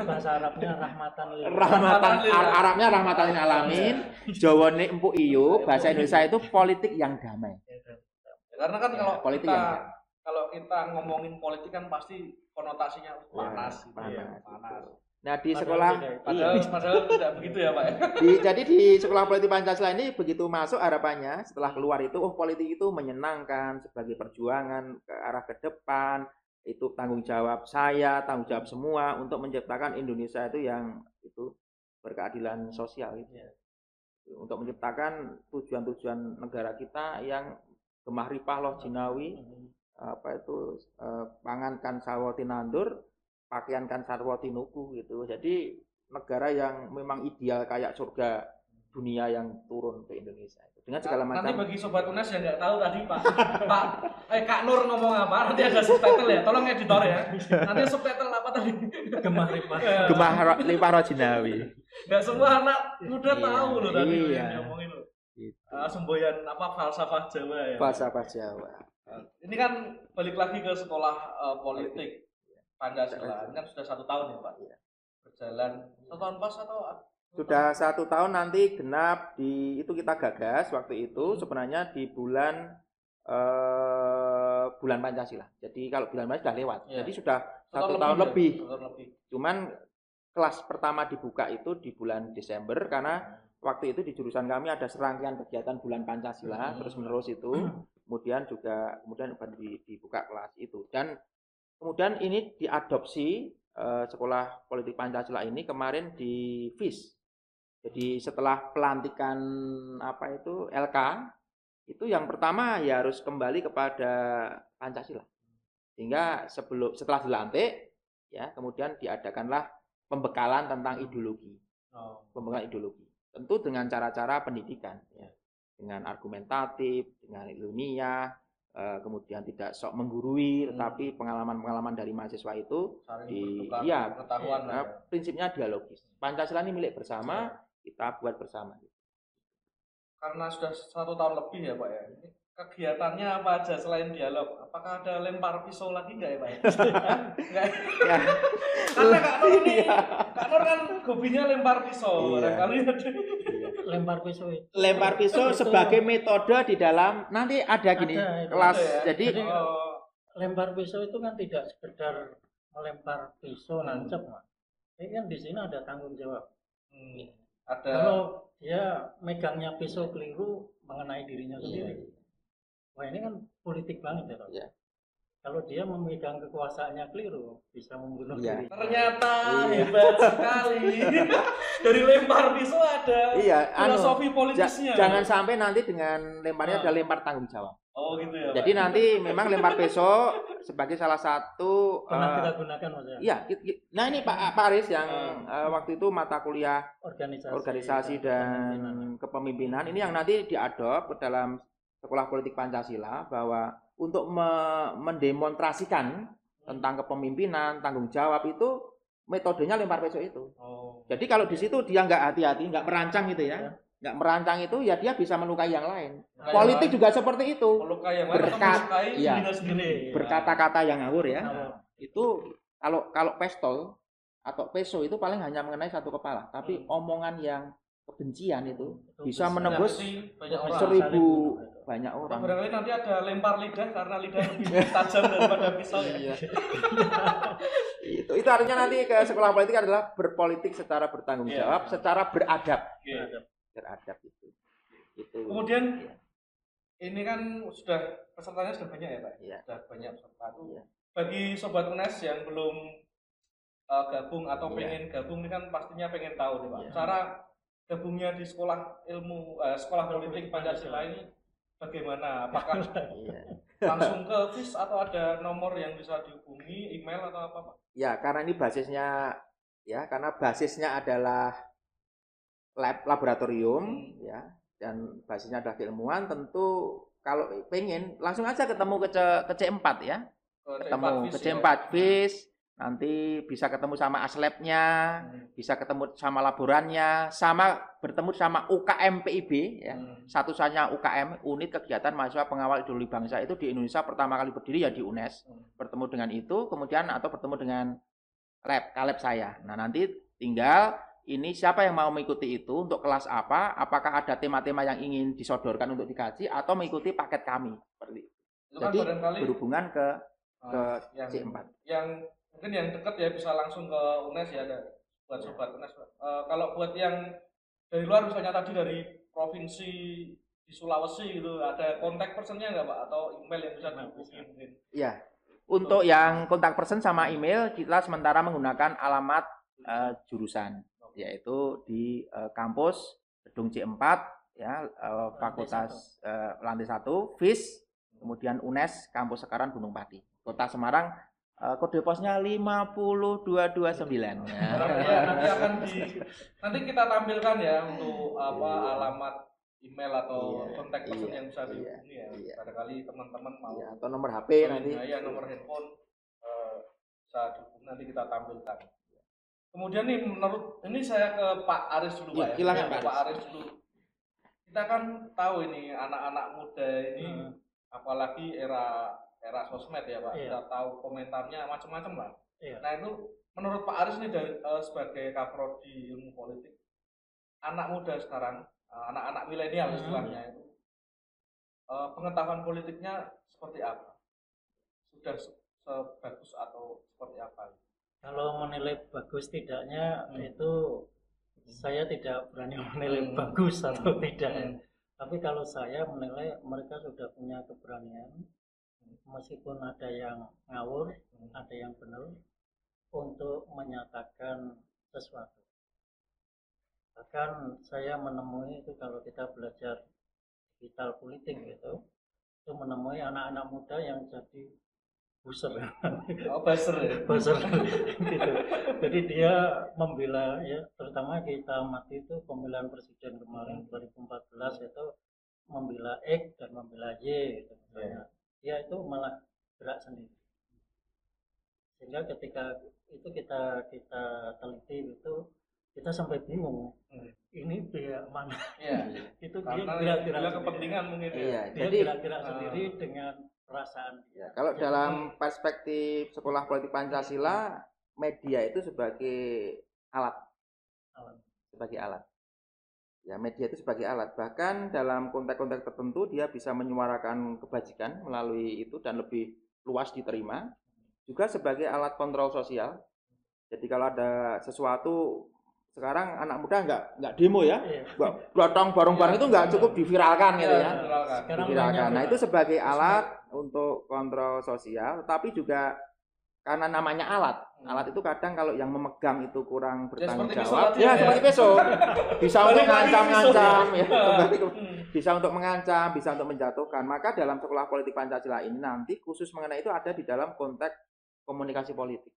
Bahasa Arabnya rahmatan lil rahmatan Ar- Arabnya rahmatan lil alamin, Jawane Empuk Iyub, bahasa Indonesia itu politik yang damai. Karena kan Ya, kalau politik kita yang kalau kita ngomongin politik kan pasti konotasinya panas, gitu panas, ya, panas. Nah, di Padahal sekolah tidak. iya, Padahal, padahal tidak begitu ya Pak. ya? di, jadi di sekolah politik Pancasila ini begitu masuk harapannya setelah keluar itu oh politik itu menyenangkan sebagai perjuangan ke arah ke depan itu tanggung jawab saya tanggung jawab semua untuk menciptakan Indonesia itu yang itu berkeadilan sosial gitu. untuk menciptakan tujuan-tujuan negara kita yang gemah ripah loh jinawi apa itu eh, pangan kan sarwati nandur pakaian kan sarwati nuku gitu jadi negara yang memang ideal kayak surga dunia yang turun ke Indonesia dengan segala Nanti macam bagi sobat UNES yang nggak tahu tadi Pak, Pak, eh Kak Nur ngomong apa? Nanti ada subtitle ya. Tolong editor ya. Nanti subtitle apa tadi? gemah ripah. gemah ro- ripah roh jinawi Nggak semua anak muda Iya, tahu loh tadi iya. yang ngomongin loh. Gitu. Ah, semboyan apa falsafah Jawa ya. bahasa Jawa Ini kan balik lagi ke sekolah eh, politik Pancasila. Ini kan sudah satu tahun ya Pak. Iya. Berjalan satu tahun pas atau Sudah satu tahun nanti genap di itu kita gagas waktu itu sebenarnya di bulan eh, bulan Pancasila. Jadi kalau bulan Pancasila sudah lewat. Iya. Jadi sudah satu Tahun tahun ya? lebih. Tahun lebih. Cuman kelas pertama dibuka itu di bulan Desember karena waktu itu di jurusan kami ada serangkaian kegiatan bulan Pancasila Hmm. terus menerus itu kemudian juga kemudian dibuka kelas itu. Dan kemudian ini diadopsi eh, sekolah politik Pancasila ini kemarin di FIS. Jadi setelah pelantikan apa itu LK itu yang pertama ya harus kembali kepada Pancasila. Sehingga sebelum setelah dilantik ya kemudian diadakanlah pembekalan tentang ideologi. Oh. pembekalan ideologi. Tentu dengan cara-cara pendidikan ya dengan argumentatif dengan ilmiah eh, kemudian tidak sok menggurui Hmm. tetapi pengalaman-pengalaman dari mahasiswa itu Saling Di- iya, pengetahuan eh, ya. prinsipnya dialogis Pancasila ini milik bersama kita buat bersama Karena sudah satu tahun lebih ya Pak ya. Ini kegiatannya apa aja selain dialog? Apakah ada lempar pisau lagi nggak ya Pak? ya? Nggak. ya Karena Kak Nur ini, Iya. Kak Nur kan hobinya lempar pisau. Iya. Barangkali ada. lempar pisau itu lempar pisau sebagai metode di dalam nanti ada gini Ada, itu kelas ya. jadi Jadi- Oh, lempar pisau itu kan tidak sekedar melempar pisau Hmm. nancep Mas. ini kan di sini ada tanggung jawab hmm, ada kalau dia megangnya pisau keliru mengenai dirinya sendiri wah ini kan politik banget ya Pak. Iya. kalau dia memegang kekuasaannya keliru bisa membunuh Iya. diri ternyata Iya. hebat sekali. Dari lempar pisau ada iya anu filosofi ja- politisnya. jangan sampai nanti dengan lemparnya Ah. ada lempar tanggung jawab Oh gitu ya. jadi Pak? nanti memang lempar pisau sebagai salah satu pernah eh, kita gunakan Mas ya Iya, nah ini Pak Pak Aris yang Ah. eh, waktu itu mata kuliah organisasi organisasi dan kepemimpinan ini yang nanti diadop ke dalam sekolah politik Pancasila bahwa untuk me- mendemonstrasikan tentang kepemimpinan, tanggung jawab itu metodenya lempar pisau itu. Oh. Jadi kalau di situ dia nggak hati-hati, nggak merancang gitu Ya. ya, nggak merancang itu ya dia bisa melukai yang lain. Kayak Politik lain, juga seperti itu, melukai yang lain berkat- melukai iya. dirinya sendiri. berkata-kata yang ngawur ya. Nah, Itu kalau kalau pistol atau peso itu paling hanya mengenai satu kepala, tapi Hmm. omongan yang kebencian itu itu bisa menembus seribu banyak orang. barangkali nanti ada lempar lidah karena lidah lebih tajam daripada pisau ya. Iya. itu itu artinya nanti ke sekolah politik adalah berpolitik secara bertanggung Iya. jawab, secara beradab, Oke. beradab itu. Itu. Kemudian Iya. ini kan sudah pesertanya sudah banyak ya Pak? Iya. Sudah banyak peserta. Iya. Bagi sobat UNES yang belum uh, gabung atau Iya. pengen gabung ini kan pastinya pengen tahu nih Pak. Iya. Cara gabungnya di sekolah ilmu uh, sekolah politik Pancasila ini bagaimana? Apakah Iya. langsung ke FIS atau ada nomor yang bisa dihubungi, email atau apa Pak? Ya, karena ini basisnya ya, karena basisnya adalah lab laboratorium Hmm. ya dan basisnya adalah keilmuan tentu kalau pengen langsung aja ketemu ke C, ke C4 ya. Ke Ketemu C4 ke FIS ya? C4 FIS nanti bisa ketemu sama aslabnya, Hmm. bisa ketemu sama laborannya, sama bertemu sama UKM PIB ya. Hmm. Satu-satunya UKM unit kegiatan mahasiswa pengawal ideologi bangsa itu di Indonesia pertama kali berdiri ya di UNES. Hmm. Bertemu dengan itu kemudian atau bertemu dengan lab, kaleb saya. Nah, nanti tinggal ini siapa yang mau mengikuti itu untuk kelas apa? Apakah ada tema-tema yang ingin disodorkan untuk dikaji atau mengikuti paket kami? Seperti itu. Kan Jadi, barangkali Berhubungan ke uh, ke yang C4. yang mungkin yang dekat ya bisa langsung ke UNES ya ada buat Ya. sobat UNES. Eh, kalau buat yang dari luar misalnya tadi dari provinsi di Sulawesi gitu ada kontak personnya nggak pak atau email yang bisa dihubungi mungkin? Ya. Untuk yang kontak person sama email kita sementara menggunakan alamat eh, jurusan yaitu di eh, kampus Gedung C4 ya eh, Fakultas eh, lantai 1 FIS kemudian UNES kampus sekarang Gunung Pati Kota Semarang eh, kode posnya 50229 ya. Ya, nanti akan di nanti kita tampilkan ya untuk apa Iya. alamat email atau Iya, kontak person iya, yang bisa iya, dihubungi ya. iya. Barangkali teman-teman mau Ya, atau nomor HP nanti ya nomor handphone eh, bisa dihubungi nanti kita tampilkan. Kemudian nih menurut ini saya ke Pak Aris dulu Iya, Pak. ya. silakan, Pak Pak Aris dulu. Kita kan tahu ini anak-anak muda ini Hmm. apalagi era era sosmed ya Pak. Iya. Kita tahu komentarnya macam-macam Pak. Iya. Nah itu menurut Pak Aris nih dari eh, sebagai kaprodi ilmu politik anak muda sekarang, eh, anak-anak milenial Hmm. istilahnya itu eh, pengetahuan politiknya seperti apa? Sudah se- sebagus atau seperti apa? Kalau menilai bagus tidaknya Hmm. itu saya tidak berani menilai Hmm. bagus atau tidak. Hmm. Tapi kalau saya menilai mereka sudah punya keberanian, meskipun ada yang ngawur, Hmm. ada yang benar, untuk menyatakan sesuatu. Bahkan saya menemui itu kalau kita belajar digital politik gitu, itu menemui anak-anak muda yang jadi buser Oh, buzzer ya? buzzer gitu. Jadi dia membela ya, terutama kita amati itu pemilihan presiden kemarin 2014 itu membela X dan membela Y gitu. misalnya. Dia itu malah gerak sendiri. Sehingga ketika itu kita kita teliti itu kita sampai bingung. Hmm. Ini pihak mana? Iya. itu dia gerak-gerak kepentingan mungkin ya. Iya, Dia jadi gerak-gerak Ah. sendiri dengan perasaan dia. ya, kalau Jadi- dalam perspektif sekolah politik Pancasila, media itu sebagai alat, Alat. sebagai alat. Ya, media itu sebagai alat. Bahkan dalam konteks-konteks tertentu dia bisa menyuarakan kebajikan melalui itu dan lebih luas diterima. Juga sebagai alat kontrol sosial. Jadi kalau ada sesuatu sekarang anak muda nggak nggak demo ya, Iya. nggak datang bareng-bareng itu nggak cukup diviralkan gitu Iya, ya. Sekarang Diviralkan. banyak Nah itu sebagai alat untuk kontrol sosial, tapi juga karena namanya alat. Hmm. Alat itu kadang kalau yang memegang itu kurang bertanggung seperti pisau jawab, tadi ya ya. seperti bisa untuk mengancam-ngancam, ya, kembali ke- Hmm. bisa untuk mengancam, bisa untuk menjatuhkan. Maka dalam sekolah politik Pancasila ini nanti khusus mengenai itu ada di dalam konteks komunikasi politik.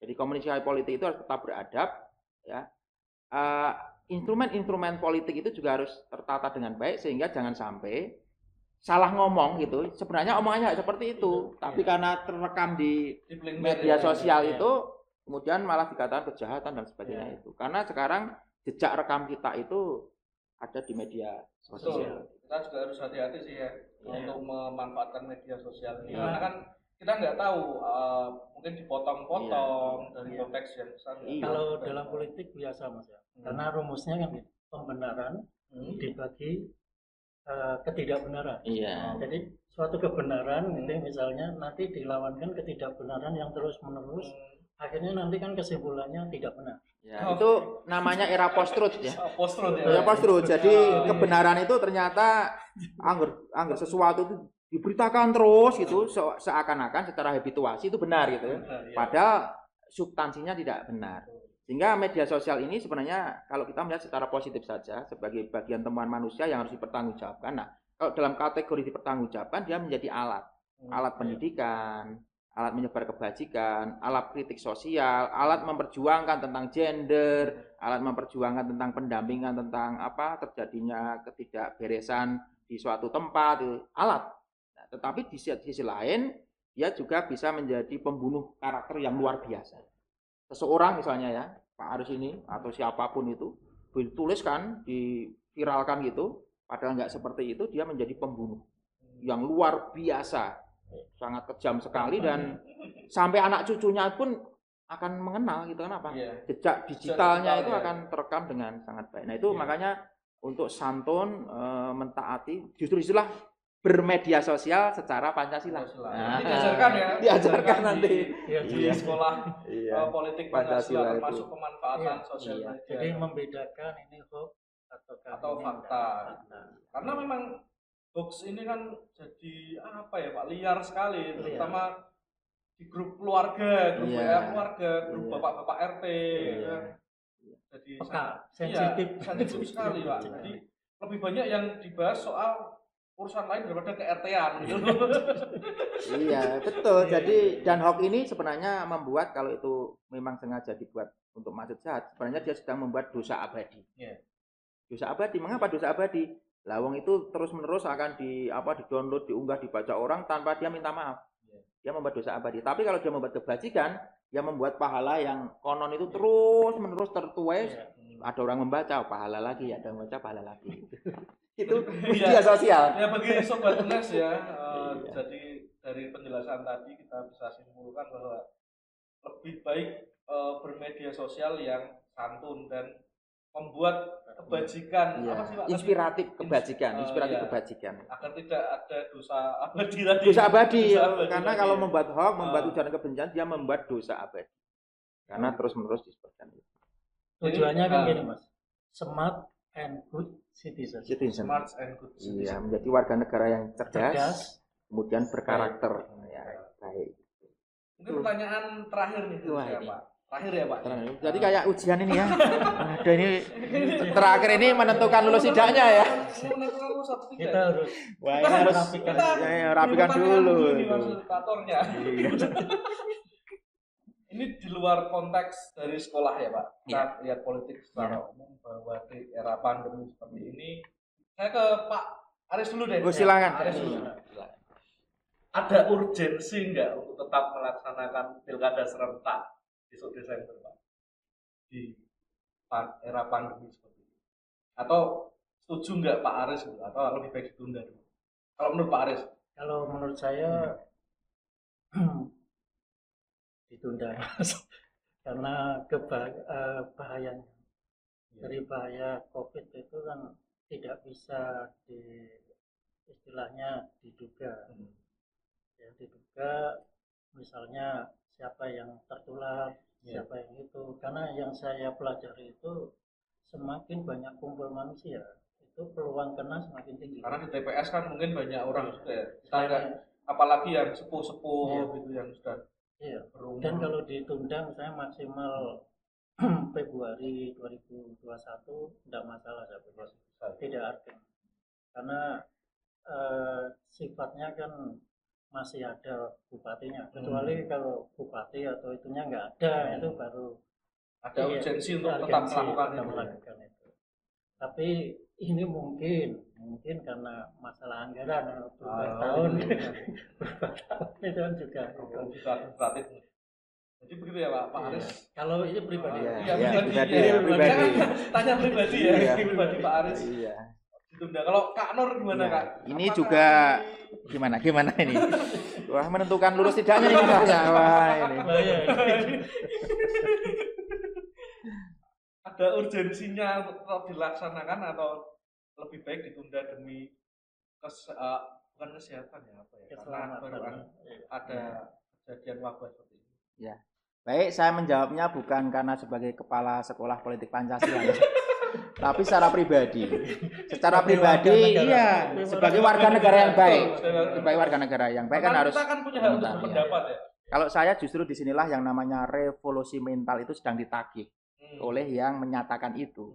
Jadi komunikasi politik itu harus tetap beradab, ya. Eh, Instrumen-instrumen politik itu juga harus tertata dengan baik sehingga jangan sampai salah ngomong gitu. Sebenarnya omongannya seperti itu, tapi karena terekam di media ya. sosial Iya. itu kemudian malah dikatakan kejahatan dan sebagainya Iya. itu. Karena sekarang jejak rekam kita itu ada di media Betul. sosial. Kita juga harus hati-hati sih ya Iya. untuk memanfaatkan media sosial ini Iya. karena kan kita nggak tahu uh, mungkin dipotong-potong dari Iya. konteks yang besar. Iya. tahu. Kalau dalam politik biasa mas ya, Hmm. karena rumusnya kan gitu, pembenaran Hmm. dibagi eh, ketidakbenaran. Iya. Jadi suatu kebenaran Hmm. gitu misalnya nanti dilawankan ketidakbenaran yang terus menerus, akhirnya nanti kan kesimpulannya tidak benar. Ya, Oh. itu namanya era post truth ya. Ah, post-truth ya. Ya post truth. Jadi Ah, kebenaran itu ternyata angger angger sesuatu itu diberitakan terus gitu se- seakan-akan secara habituasi itu benar gitu. Ya. Padahal substansinya tidak benar. Sehingga media sosial ini sebenarnya kalau kita melihat secara positif saja sebagai bagian temuan manusia yang harus dipertanggungjawabkan. Nah, kalau dalam kategori dipertanggungjawabkan dia menjadi alat, Hmm. alat pendidikan, alat menyebar kebajikan, alat kritik sosial, alat memperjuangkan tentang gender, alat memperjuangkan tentang pendampingan tentang apa terjadinya ketidakberesan di suatu tempat, itu alat. Nah, tetapi di sisi, di sisi lain dia juga bisa menjadi pembunuh karakter yang luar biasa seseorang misalnya ya Pak Aris ini atau siapa pun itu dituliskan diviralkan gitu padahal nggak seperti itu dia menjadi pembunuh yang luar biasa sangat kejam sekali dan sampai anak cucunya pun akan mengenal gitu kenapa Iya. jejak digitalnya digital, itu ya. akan terekam dengan sangat baik nah itu Iya. makanya untuk santun eh, mentaati justru itulah bermedia sosial secara Pancasila. Pancasila. Nah, Nanti diajarkan ya. diajarkan di- nanti. Ya, di Iya. sekolah Iya. uh, politik Pancasila Pancasila itu. termasuk pemanfaatan Iya. sosial Iya. media. Jadi membedakan ini hoax atau Atau fakta. Karena memang hoax ini kan jadi apa ya Pak liar sekali, Liar. terutama di grup keluarga, grup Iya. WA keluarga, grup Iya. bapak-bapak RT. Iya. ya. Jadi Peka, sangat- sensitif. Iya, sensitif sekali Pak. Jadi lebih banyak yang dibahas soal urusan lain daripada ke RT-an gitu. Iya, betul. Iya, Jadi iya. dan hoax ini sebenarnya membuat kalau itu memang sengaja dibuat untuk maksud jahat, sebenarnya dia sedang membuat dosa abadi. Iya. Dosa abadi. Mengapa dosa abadi? Lawang itu terus-menerus akan di apa di-download, diunggah, dibaca orang tanpa dia minta maaf. Iya. Dia membuat dosa abadi. Tapi kalau dia membuat kebajikan, dia membuat pahala yang konon itu terus-menerus tertuai. Iya. Ada orang membaca, pahala lagi, ada yang membaca, pahala lagi. itu Iya. media sosial. ya bagi sobat Nes ya, eh, Iya. jadi dari penjelasan tadi kita bisa simpulkan bahwa lebih baik eh, bermedia sosial yang santun dan membuat kebajikan Iya. apa sih Pak? Inspiratif kebajikan, Oh, inspiratif iya. kebajikan. agar tidak ada dosa abadi tadi. Dosa abadi, Dosa ya. abadi karena tadi kalau ya. membuat hoax, membuat Ah. ujaran kebencian, dia membuat dosa abadi. Karena terus-menerus disebutkan itu. tujuannya kan gini mas smart and good citizen Citizen. smart and good Iya, citizen. menjadi warga negara yang cerdas, cerdas kemudian berkarakter. Ya, baik. Mungkin pertanyaan terakhir nih Wah, ya, ini. Pak. Terakhir ya Pak. Terang- Jadi kayak ujian ini ya. Ada ini terakhir ini menentukan lulus tidaknya ya. Kita harus Wah, harus rapikan. ya, ya, rapikan dulu. Ini. Iya. Ini di luar konteks dari sekolah ya Pak. Kita Iya. lihat politik secara umum bahwa di era pandemi seperti ini. Saya ke Pak Aris dulu deh. Oh, silakan. Aris dulu. Ada urgensi nggak untuk tetap melaksanakan pilkada serentak besok Desember Pak? Di era pandemi seperti ini. Atau setuju nggak Pak Aris gitu? Atau lebih baik ditunda dulu? Kalau menurut Pak Aris, kalau menurut saya ditunda. Karena keba- eh, dari bahaya covid itu kan tidak bisa di istilahnya diduga. Ya diduga misalnya siapa yang tertular Ya. siapa yang itu. Karena yang saya pelajari itu semakin banyak kumpul manusia itu peluang kena semakin tinggi. Karena di TPS kan mungkin banyak orang ya. Selain- nggak- apalagi yang sepuh-sepuh Iya. gitu yang sudah iya dan kalau ditunda misalnya maksimal Februari 2021 tidak masalah saya pikir tidak urgent karena eh, sifatnya kan masih ada bupatinya kecuali kalau bupati atau itunya nggak ada Hmm. itu baru ada iya, urgensi untuk tetap melakukan tetap itu. ya. melakukan itu tapi ini mungkin mungkin karena masalah anggaran beberapa Ah, tahun iya. beberapa tahun itu kan juga. Jadi begitu ya Pak, Pak Iya. Aris. kalau itu pribadi Iya, Iya, iya, pribadi, pribadi, ya. ya, pribadi. Jangan Tanya pribadi ya, Iya. pribadi Pak Aris. Iya. Ditunda. Kalau Kak Nur gimana Iya. Kak? Ini Apakah juga gimana gimana ini? Wah, menentukan lulus tidaknya ini misalnya. Wah, ini. bahaya ada urgensinya untuk dilaksanakan atau lebih baik ditunda demi kes, eh, bukan kesehatan ya apa ya? Karena baru keselamatan an- ada kejadian wabah seperti ini. Baik, saya menjawabnya bukan karena sebagai kepala sekolah politik Pancasila ya. Tapi secara pribadi. Secara Sebagai pribadi iya, sebagai warga negara yang baik. Sebagai- warga negara yang baik kan harus kita kan punya hak untuk ya. Kalau saya justru di sinilah yang namanya revolusi mental itu sedang ditagih Hmm. oleh yang menyatakan itu.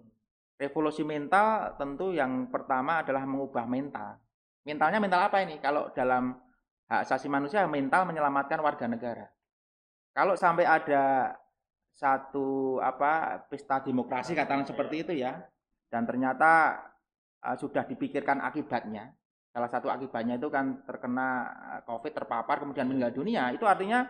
Revolusi mental tentu yang pertama adalah mengubah mental. Mentalnya mental apa ini? Kalau dalam hak asasi manusia, mental menyelamatkan warga negara. Kalau sampai ada satu apa pesta demokrasi katakan seperti itu ya, dan ternyata uh, sudah dipikirkan akibatnya. Salah satu akibatnya itu kan terkena uh, COVID, terpapar, kemudian meninggal dunia. Itu artinya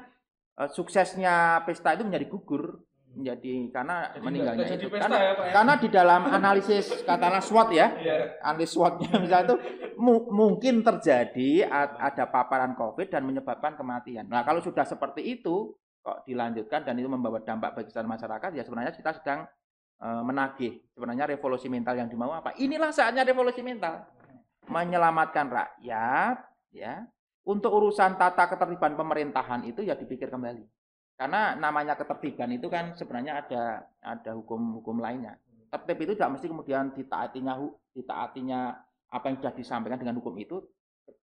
uh, suksesnya pesta itu menjadi gugur, menjadi karena Jadi meninggalnya jadi itu. Karena, ya, Pak, ya? karena di dalam analisis katakanlah SWOT ya, Iya. analisis SWOT-nya misalnya itu mu- mungkin terjadi ada paparan COVID dan menyebabkan kematian. Nah, kalau sudah seperti itu kok dilanjutkan dan itu membawa dampak bagi seluruh masyarakat, ya sebenarnya kita sedang eh, menagih sebenarnya revolusi mental yang dimau apa? Inilah saatnya revolusi mental. Menyelamatkan rakyat ya. Untuk urusan tata ketertiban pemerintahan itu ya dipikir kembali. Karena namanya ketertiban itu kan sebenarnya ada ada hukum-hukum lainnya. Tertib itu tidak mesti kemudian ditaatinya ditaatinya apa yang sudah disampaikan dengan hukum itu.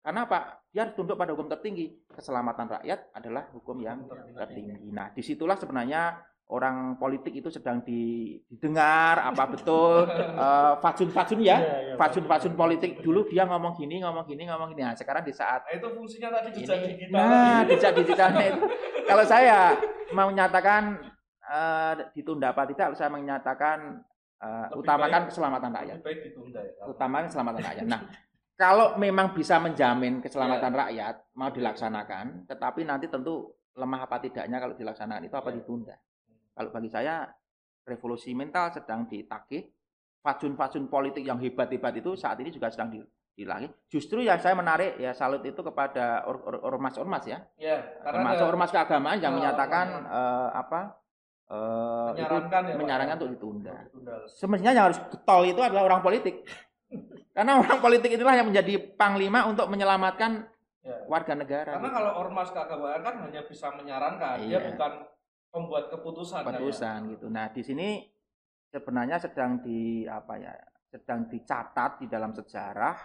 Karena apa? Dia harus tunduk pada hukum tertinggi. Keselamatan rakyat adalah hukum yang tertinggi. Nah, di situlah sebenarnya orang politik itu sedang di- didengar apa betul eh, fatsun-fatsun ya, Iya, iya, fatsun-fatsun politik dulu dia ngomong gini, ngomong gini, ngomong gini. Nah, sekarang di saat Nah, itu fungsinya tadi jejak digital. nah, jejak digitalnya itu. Kalau saya mau menyatakan eh, ditunda apa tidak, saya menyatakan Lebih utamakan baik- keselamatan rakyat. Lebih baik ditunda ya. Utamakan keselamatan rakyat. Nah, kalau memang bisa menjamin keselamatan Iya. rakyat mau dilaksanakan, tetapi nanti tentu lemah apa tidaknya kalau dilaksanakan itu apa Iya. ditunda. Kalau bagi saya revolusi mental sedang ditagih, fatsun-fatsun politik yang hebat-hebat itu saat ini juga sedang di- dilangi. Justru yang saya menarik ya salut itu kepada or- or- ormas-ormas ya, Ya, karena termasuk ormas keagamaan yang Oh, menyatakan eh, apa eh, itu Menyarankan ya, Pak? menyarankan untuk ditunda. Ditunda. Semestinya yang harus getol itu adalah orang politik. Karena orang politik inilah yang menjadi panglima untuk menyelamatkan Ya. warga negara. Karena gitu. kalau ormas keagamaan kan hanya bisa menyarankan, dia Iya. bukan pembuat keputusan. ya? keputusan gitu. Nah, di sini sebenarnya sedang di apa ya? Sedang dicatat di dalam sejarah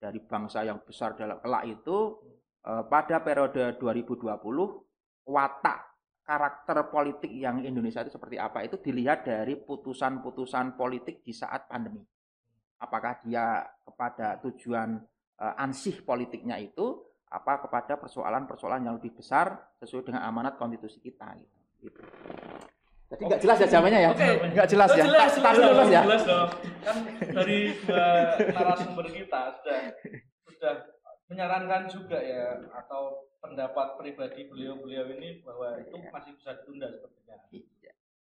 dari bangsa yang besar dalam kelak itu eh, pada periode 2020 watak karakter politik yang Indonesia itu seperti apa itu dilihat dari putusan-putusan politik di saat pandemi. Apakah dia kepada tujuan eh, ansih politiknya itu apa kepada persoalan-persoalan yang lebih besar sesuai dengan amanat konstitusi kita gitu. Gitu. Jadi nggak jelas ya jawabannya ya? Oke. Nggak jelas Oh, ya? jelas, jelas, Mas, ya? jelas dong. Kan dari narasumber kita sudah sudah menyarankan juga ya atau pendapat pribadi beliau-beliau ini bahwa itu Iya. masih bisa ditunda sepertinya Iya.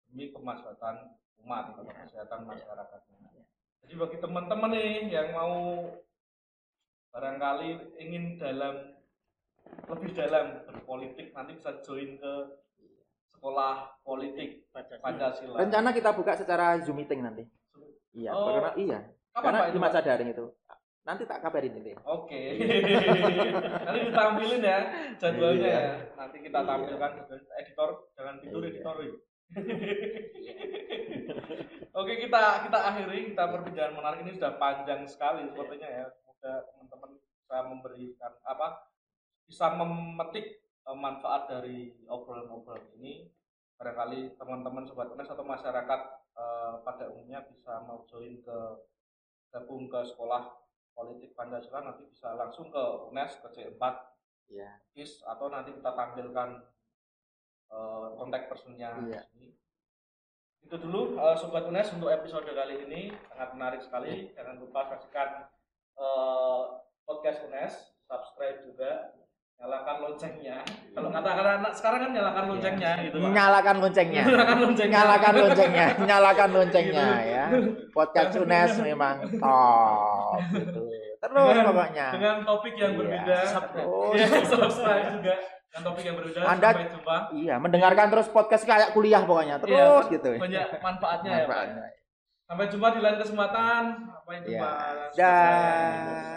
demi kemaslahatan umat atau Iya. kesehatan masyarakatnya. Jadi bagi teman-teman nih yang mau barangkali ingin dalam lebih dalam berpolitik nanti bisa join ke sekolah politik Pancasila. Rencana kita buka secara Zoom meeting nanti. Iya, Oh. karena iya. Kapan Karena Pak di masa daring itu. Nanti tak kabarin ini. Oke. Nanti ditampilin ya jadwalnya Iya. ya. Nanti kita Iya. tampilkan editor jangan tidur Iya. editor. wih. Oke kita kita akhiri kita perbincangan menarik ini sudah panjang sekali sepertinya ya. Semoga teman-teman bisa memberikan apa bisa memetik manfaat dari obrolan-obrolan ini. Barangkali teman-teman sobat UNES atau masyarakat eh, pada umumnya bisa mau join ke gabung ke sekolah politik Pancasila nanti bisa langsung ke UNES ke C4 Iya. KIS atau nanti kita tampilkan eh, kontak personnya di sini. Itu dulu eh, sobat UNES untuk episode kali ini sangat menarik sekali. Jangan lupa saksikan eh, podcast UNES, subscribe juga, nyalakan loncengnya. Kalau kata-kata anak sekarang kan nyalakan loncengnya gitu. Pak. Nyalakan loncengnya. Nyalakan loncengnya. Nyalakan loncengnya, nyalakan loncengnya Gitu. ya. Podcast Unes memang top gitu. Terus Dengan- pokoknya. Dengan topik yang Iya, berbeda. terus. Ya, subscribe juga. Dengan topik yang berbeda. Anda- Sampai jumpa. Iya, mendengarkan terus podcast kayak kuliah pokoknya. Terus Iya, gitu. Banyak manfaatnya ya, Pak. Manfaatnya. Sampai jumpa di lain kesempatan. Sampai jumpa. Ya. Dan